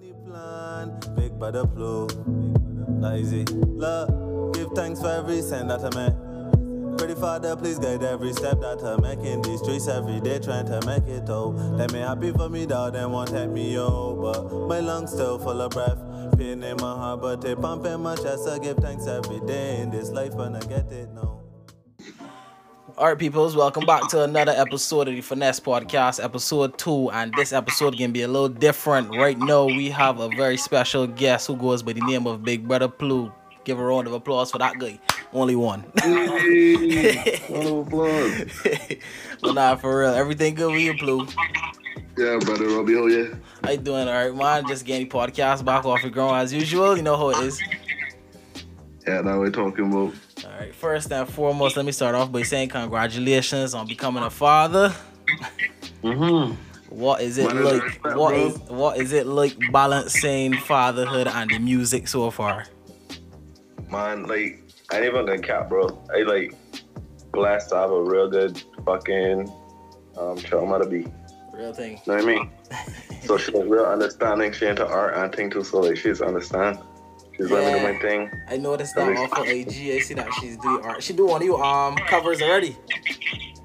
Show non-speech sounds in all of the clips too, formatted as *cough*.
Money plan, big by the flow. Not easy. Love, give thanks for every cent that I make. Pretty father, please guide every step that I make in these streets every day, trying to make it oh. Let me happy for me, dog, then won't take me oh. But my lungs still full of breath. Pain in my heart, but they pump in my chest. I give thanks every day in this life when I get it now. All right, peoples, welcome back to another episode of the Finesse Podcast, episode two. And this episode can be a little different. Right now, we have a very special guest who goes by the name of Big Brother Plu. Give a round of applause for that guy. Only one. Hey, *laughs* round of applause. *laughs* but nah, for real, everything good with you, Plu? Yeah, brother Robbie, how you? How you doing? All right, man. Just getting the podcast back off the ground as usual. You know how it is. Yeah, now we're talking about. All right, first and foremost, let me start off by saying congratulations on becoming a father. Mm-hmm. What is it like? What bro. is what is it like balancing fatherhood and the music so far? Man, like, I ain't even gonna cap, bro. I like blessed to have a real good fucking um child mother to be. Real thing. You know what I mean? *laughs* so she's real understanding. She into art and thing too, so like she's understand. She's let me do Yeah. my thing. I noticed that off her IG. I see that she's doing art. She do one of you um covers already.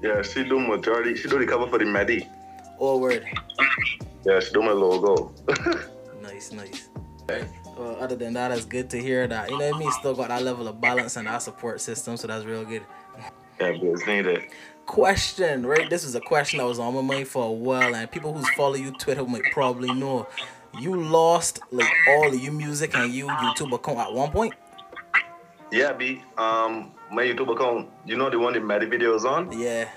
Yeah, she do majority. She do the cover for the Medi. Oh word. Yeah, she do my logo. *laughs* Nice, nice. Well, other than that, it's good to hear that. You know what I mean? Still got that level of balance and that support system, so that's real good. yeah, but it's needed. Question, right? This was a question that was on my mind for a while, and people who follow you Twitter might probably know. You lost like all of your music and you YouTube account at one point. Yeah, B. Um, my YouTube account. You know the one the Medi videos on. Yeah.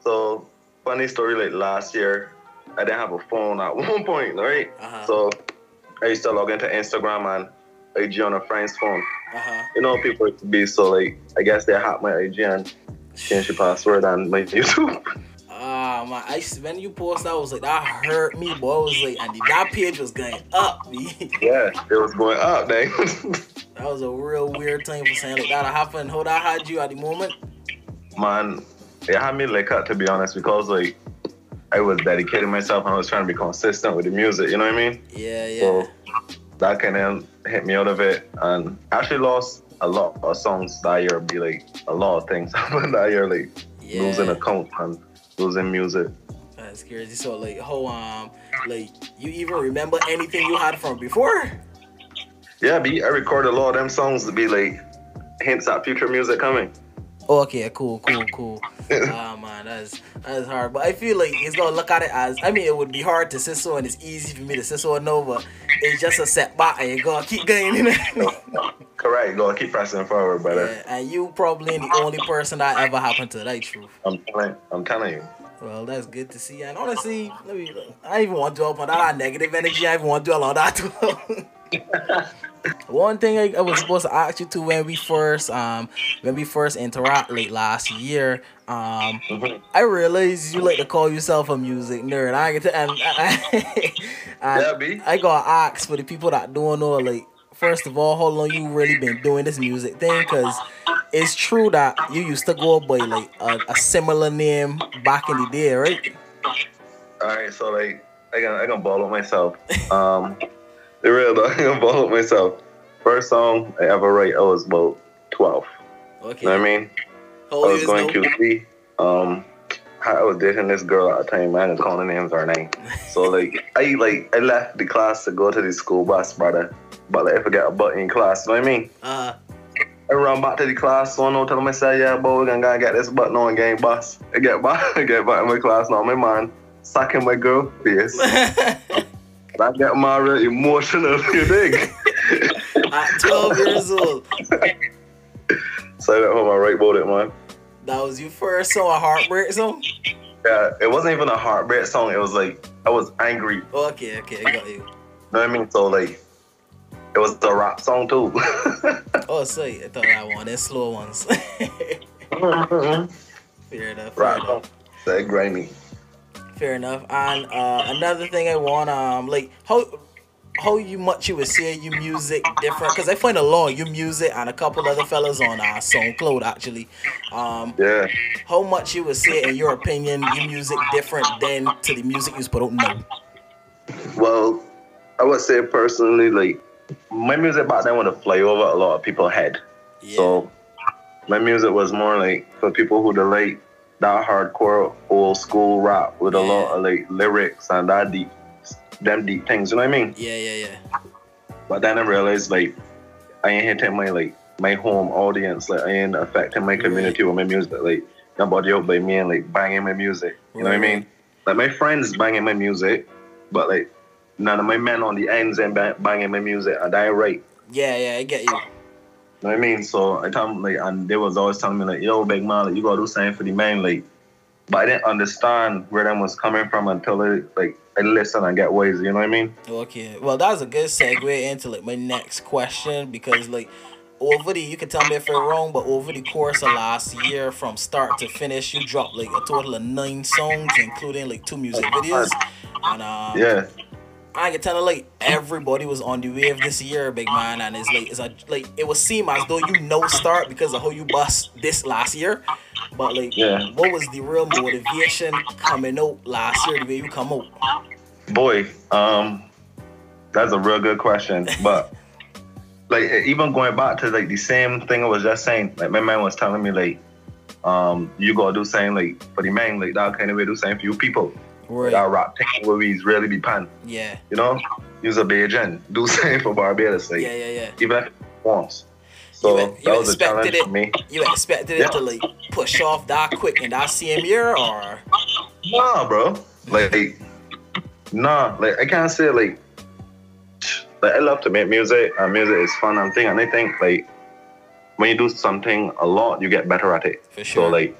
So funny story. Like last year, I didn't have a phone at *laughs* one point, right? Uh-huh. So I used to log into Instagram and IG on a friend's phone. Uh huh. You know, people to be so like I guess they hacked my IG and changed the password and my *laughs* YouTube. Man, I when you post that, I was like that hurt me, boy. I was like, and that page was going up. *laughs* me. yeah, it was going up, dang. *laughs* that was a real weird thing for saying like that happened. How that had you at the moment? Man, it had me like up to be honest because like I was dedicating myself and I was trying to be consistent with the music. You know what I mean? Yeah, yeah. So that kind of hit me out of it, and I actually lost a lot of songs that year. Be like a lot of things *laughs* happened that year, like yeah. losing account and losing music. That's crazy. So like, how um, like you even remember anything you had from before? Yeah, be I recorded a lot of them songs to be like hints at future music coming. Okay, cool, cool, cool. *laughs* Ah man, that's that's hard. But I feel like it's gonna look at it as I mean it would be hard to say so and it's easy for me to say so no, but it's just a setback and you gotta keep going, you know. Correct, you gotta keep pressing forward, brother. yeah, and you probably the only person that ever happened to that truth. I'm telling, I'm telling you. Well, that's good to see. And honestly, let me I don't even want to dwell upon that negative energy. I even want to dwell on that too. *laughs* One thing I, I was supposed to ask you to when we first um when we first interact late last year, um Mhm. I realized you like to call yourself a music nerd. I get to and, *laughs* and Yeah, B. I got asked for the people that don't know like first of all how long you really been doing this music thing because it's true that you used to go by like a, a similar name back in the day, right? All right, so like I can I can ball up myself. Um, the real though, *laughs* I can ball up myself. First song I ever write, I was about twelve. Okay. You know what I mean? I was going now? QC. Um, I was dating this girl at the time. I didn't call the names or name. So *laughs* like I like I left the class to go to the school bus, brother. But like, I forget a button in class. You know what I mean? Uh, run back to the class, so I know tell them I say, yeah, boy, we're gonna get this button on game bus. I *laughs* get back, I *laughs* get back in my class now, my man sucking my girl face. *laughs* I get my real emotional, you dig? at 12 years old, So I went home and write about it, man. that was your first song, a heartbreak song? Yeah, it wasn't even a heartbreak song. It was like I was angry. You Okay, okay, I got you. know what I mean? So like, it was a rap song too. *laughs* Oh, sorry, I thought that one, them slow ones. *laughs* fair enough, fair enough. song. That grimy. Fair enough. And uh, another thing I want, um, like how how you much you would say your music different? Because I find a lot of your music and a couple other fellas on uh, SoundCloud actually. Um, Yeah. how much you would say, in your opinion, your music different than to the music you put out now? Well, I would say personally, like my music back then would have fly over a lot of people's head. Yeah. So my music was more like for people who like that hardcore old school rap with a lot of like lyrics and that deep, them deep things. You know what I mean? yeah, yeah, yeah. But then I realized like I ain't hitting my like my home audience. Like I ain't affecting my community with my music. Like nobody out by me and like banging my music. You know what I mean? Like my friends banging my music, but like none of my men on the ends and banging my music. And I right. Yeah, yeah, I get you. You know what I mean? So I tell them like, and they was always telling me like, "Yo, big man, like, you gotta do something for the man." Like, but I didn't understand where them was coming from until I like I listen and get wise. You know what I mean? Okay, well that's a good segue into like my next question because like over the you can tell me if I'm wrong, but over the course of last year from start to finish, you dropped like a total of nine songs, including like two music videos. And um, Yeah. I can tell like everybody was on the wave this year, big man, and it's like it's a like it would seem as though you know start because of how you bust this last year. But like Yeah. what was the real motivation coming out last year the way you come out? Boy, um, that's a real good question. But *laughs* like even going back to like the same thing I was just saying, like my man was telling me like, um, you gotta do same like for the man, like that kind of way do same for you people. Right. That rap thing where we really be pan. Yeah. You know? Use a Beijing. Do *laughs* something for Barbados. Like Yeah, yeah, yeah. even if once. So You- you that was a expected challenge it- for me. You expected it to like push off that quick in that same year or Nah, bro. Like, nah. Like, I can't say like, like I love to make music, and music is fun and thing. And I think like, when you do something a lot, you get better at it. For sure. So like,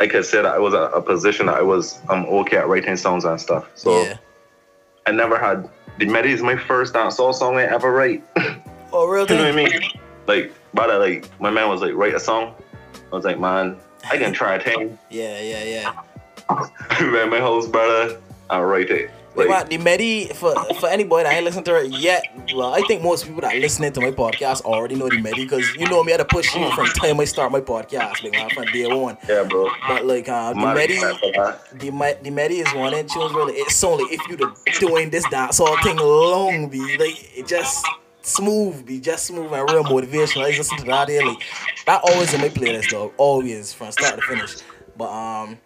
I could say that I was at a position that I was um okay at writing songs and stuff. So yeah. I never had. The Medi is my first dancehall song I ever write. *laughs* Oh really? You know what I mean? Like, but I, like my man was like, write a song. I was like, man, I can try a *laughs* thing. Yeah, yeah, yeah. *laughs* man, my host brother, I write it. Wait, Like, man, the Medi for for anybody that ain't listened to it yet, well, I think most people that are listening to my podcast already know the Medi because you know me, I had to push you from time I start my podcast, like man, from day one. yeah, bro. But like uh, the Medi, the the Medi is one and tunes really. It's only if you the doing this dancehall thing long, be like it just smooth, be just smooth and real motivational. I just listen to that like that always in my playlist, dog. Always from start to finish. But um,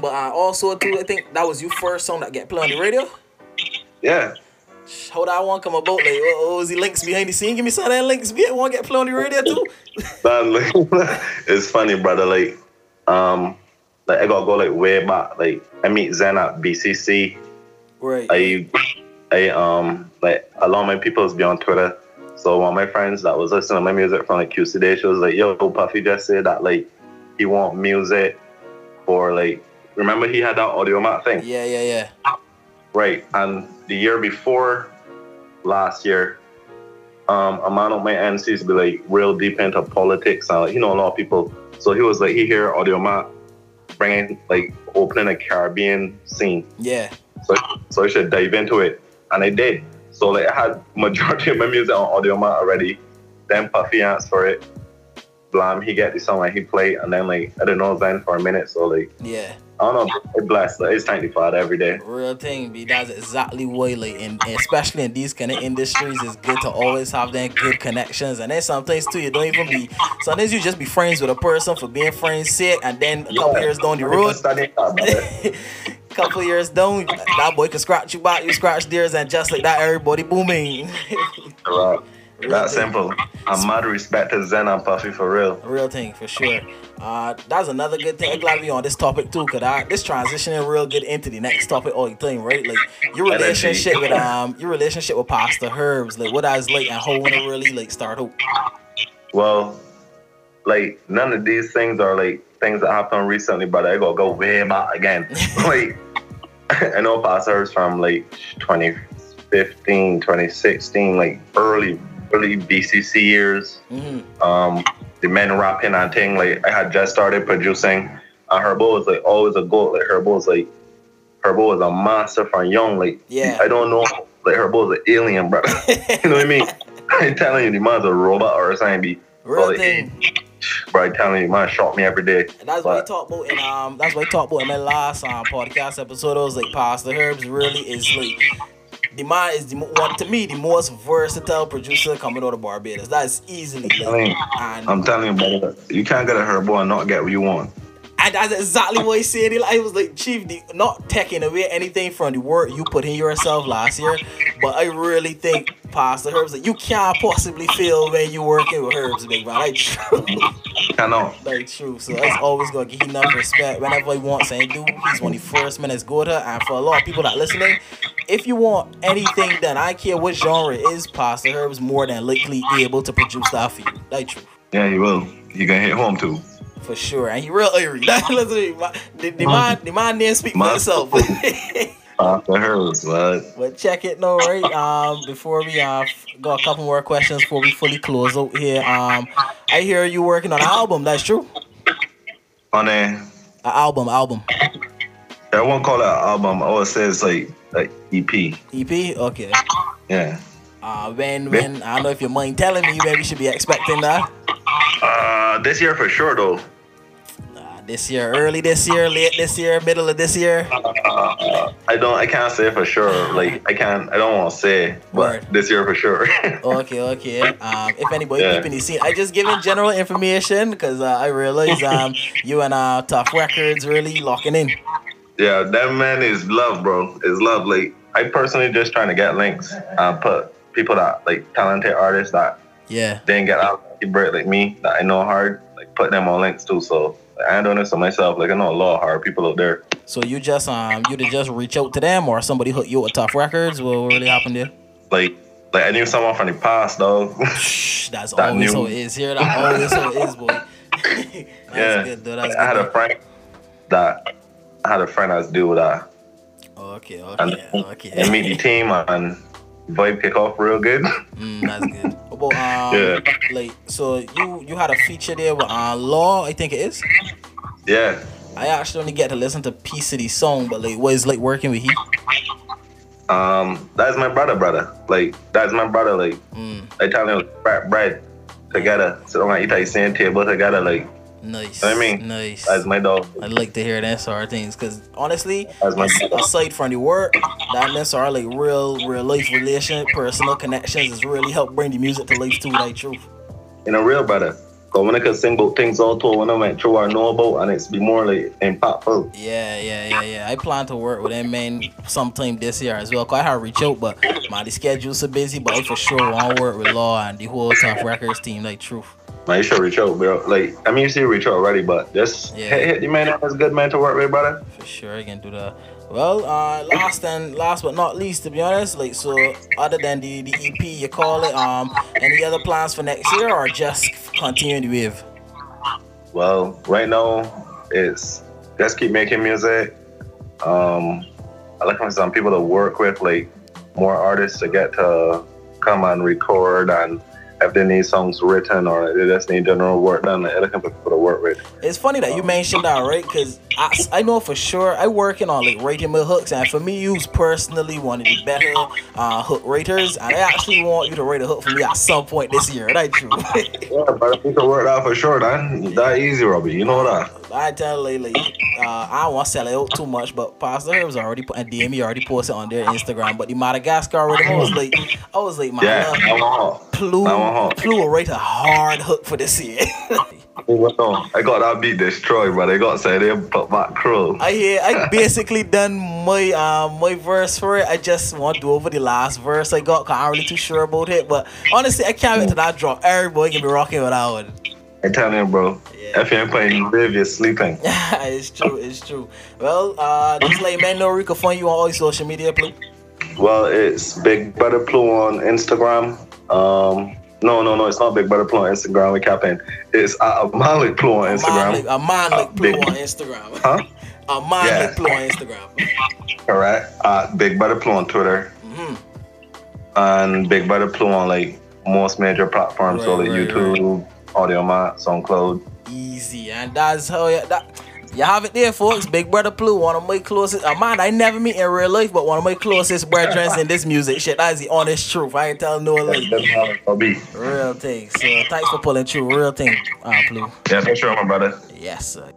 but uh, also too, I think that was your first song that get played on the radio. Yeah. How that one come about? Like, oh, what was the links behind the scene? Give me some of that links. Be one get played on the radio too. *laughs* *laughs* It's funny, brother. Like, um, like I gotta go like way back. Like, I meet Zen at BCC. Right. I, I um, like a lot of my people's be on Twitter. So one of my friends that was listening to my music from like QC Day, she was like, "Yo, Puffy just said that like he want music for like." Remember he had that Audiomack thing. yeah, yeah, yeah. Right. And the year before last year, um, a man on my end seems to be like real deep into politics and like, you know, a lot of people. So he was like, he hear Audiomack bringing like opening a Caribbean scene. Yeah. So, so I should dive into it. And I did. So like I had *laughs* majority of my music on Audiomack already. Then Puffy asked for it. Blam, he get the song and he play and then like I don't know then for a minute. So like Yeah. I don't know, I blessed. Like, it's thankful every day. Real thing, be that's exactly why like in especially in these kind of industries it's good to always have them good connections and then sometimes too you don't even be sometimes you just be friends with a person for being friends sake and then a couple years down the road studying that, brother. *laughs* couple years down that boy can scratch you back you scratch theirs and just like that everybody booming Right. *laughs* That simple. I'm mad respect to Zen and Puffy for real. Real thing for sure. Uh, that's another good thing. I'm glad we on this topic too, cause I, this transitioning real good into the next topic the thing, right? Like your Energy. relationship with um your relationship with Pastor Herbs, like what I was like and how when it really like start out. Well, like none of these things are like things that happened recently, but I gotta go way back again. *laughs* like *laughs* I know herbs from like 2015, 2016, like early, early BCC years. hmm um, the men rapping and thing. Like I had just started producing, and Herbo was like always a goat. Like Herbo was like Herbo was a monster from young. Like Yeah. I don't know, like Herbo was an alien, brother. *laughs* you know what I mean? *laughs* I'm telling you, the man's a robot or something. Be Real like, thing. bro, I'm telling you, man, shot me every day. And that's what I But- talked about in um that's what I talked about in my last um podcast episode. I was like Pastor Herbs really is like the man is the one to me the most versatile producer coming out of Barbados. That's easily. I mean, and, I'm telling you, brother, you can't get a herbo and not get what you want. And that's exactly what he said. He, like, he was like, Chief, the, not taking away anything from the work you put in yourself last year, but I really think Pastor Herbs that you can't possibly feel when you working with Herbs, big man. Like true. Cannot. Like true. So it's always gonna give him enough respect whenever he wants and do. He's one of the first minutes go to. And for a lot of people that listening, if you want anything done, I care what genre it is, Pastor Herb's more than likely able to produce that for you. Like true. Yeah, you will. You're going to hit home too. For sure. And he real eerie. The, the man the man didn't speak for Man. himself. Uh, the herbs, but check it no right. Um, before we uh got a couple more questions before we fully close out here. Um, I hear you working on an album. That's true. on a, An album, album. I won't call it an album. I would say it's like like EP. EP. Okay. Yeah. Uh, when when I don't know if your mind telling me when we should be expecting that. Uh, this year for sure though. Uh, this year, early this year, late this year, middle of this year. Uh, I don't. I can't say for sure. Like I can't. I don't want to say, but Word. this year for sure. *laughs* Okay, okay. Um, if anybody Yeah. keeping the scene, I just giving general information because uh, I realize um you and uh Tough Records really locking in. yeah, that man is love, bro. Is love. Like I personally just trying to get links. Uh, put people that like talented artists that Yeah. didn't get out break like me that I know hard. Like put them on links too. So like, I doing this to myself. Like I know a lot of hard people out there. So you just um you to just reach out to them or somebody hook you with Tough Records? What really happened there? Like like I knew someone from the past, dog. *laughs* That's That always new- how it is here. That always how it is, boy. *laughs* *laughs* That's yeah. good though. That's I had good. a friend that I had a friend that's do that. though. Okay, and, okay, okay. and meet the team and vibe kick off real good. Mm, that's good. But um, Yeah. like so you you had a feature there with uh Law, I think it is. yeah. I actually only get to listen to piece of the song, but like what is like working with he? Um, that's my brother, brother. Like that's my brother. Like Mm, I tell him bread, bread together. So don't eat at the same table together. Like nice. I mean, nice. that's my dog. I like to hear that sort of things because honestly, aside from the work, that means are like real, real life relation, personal connections is really help bring the music to life too. Like truth. In a real brother. Cause when I can sing about things all when I went through I know about and it's be more like impactful. Yeah, yeah, yeah, yeah. I plan to work with them man sometime this year as well. Cause I have reach out, but my the schedule's so busy. But I for sure want to work with Law and the whole Tough Records team. Like truth. Man, you should reach out, bro. Like I mean you see reach out already, but just Yeah. hit, hit the man that's a good man to work with, brother. For sure, I can do that. Well, uh, last and last but not least, to be honest, like so, other than the the EP, you call it, um, any other plans for next year or just continue the wave? Well, right now it's just keep making music. Um, I look for some people to work with, like more artists to get to come and record, and if they need songs written or they just need general work done, like, looking for people to work with. It's funny that you mentioned that, right? Because I, I know for sure I working on like writing my hooks, and for me, you's personally one of the better uh, hook writers, and I actually want you to write a hook for me at some point this year. That true. *laughs* Yeah, but we can work that for sure, man. That easy, Robbie. You know that. I tell lately, uh, I don't want to sell it out too much, but Pastor Herbs already put and DME already posted on their Instagram. But the Madagascar rhythm, I was like, I was like, my Yeah, love. Plu, Plu will write a hard hook for this year. *laughs* I got that beat destroyed, but I got say they put back crow. I hear, I *laughs* basically done my um my verse for it. I just want to do over the last verse I got. Cause I'm really too sure about it. But honestly, I can't wait till that drop. Everybody can be rocking with that one. I tell you, bro. Yeah. If you ain't playing live, you're sleeping. *laughs* it's true, it's true. Well, uh, just let man know we can find you on all your social media, please. Well, it's Big Brother Plu on Instagram. Um, no, no, no, it's not Big Brother Plu on Instagram. We capping. It's uh, Malik Plu on A man like, Instagram. a man like Uh, Plu on Instagram. Huh? *laughs* A man Yeah. Plu on Instagram. all right. Uh, Big Brother Plu on Twitter hmm and Big Brother Plu on like most major platforms, so Right, like right, YouTube, Audiomack, SoundCloud. Easy, and that's how you, that. You have it there, folks. Big Brother Plu, one of my closest, a man I never meet in real life, but one of my closest brethren in this music shit. That's the honest truth. I ain't telling no lie. That's how it'll be. Real thing. So thanks for pulling through. Real thing, uh, Plu. Yeah, for sure, my brother. Yes, sir.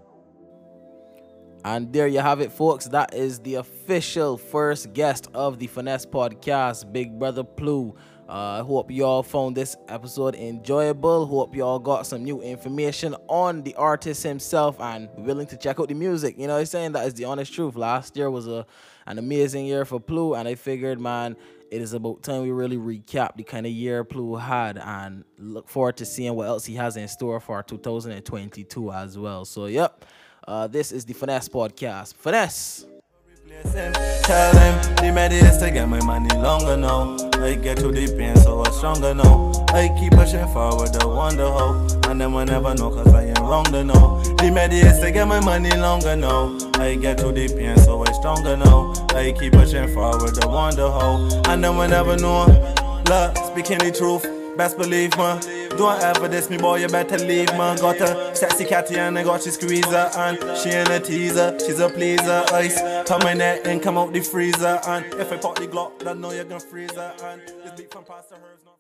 And there you have it, folks. That is the official first guest of the Finesse Podcast, Big Brother Plu. Uh, hope y'all found this episode enjoyable. Hope y'all got some new information on the artist himself and willing to check out the music. You know, I'm saying that is the honest truth. Last year was a an amazing year for Plu, and I figured, man, it is about time we really recap the kind of year Plu had and look forward to seeing what else he has in store for 2022 as well. So, yep, uh, this is the Finesse Podcast. Finesse! Tell the medias to get my money. I get too deep in, so I'm stronger now. I keep pushing forward, the wonder how. And then I never know, cause I ain't wrong to know. The medias to get my money longer now. I get too deep in, so I'm stronger now. I keep pushing forward, the wonder how. And then I never know. Look, speaking the truth, best believe man. Don't ever diss me, boy, you better leave, man. Got a sexy catty and I got she squeezer and she ain't a teaser, she's a pleaser. Ice, turn in there and come out the freezer and if I pop the Glock, then know you're gonna freeze her and this beat from Pastor herbs.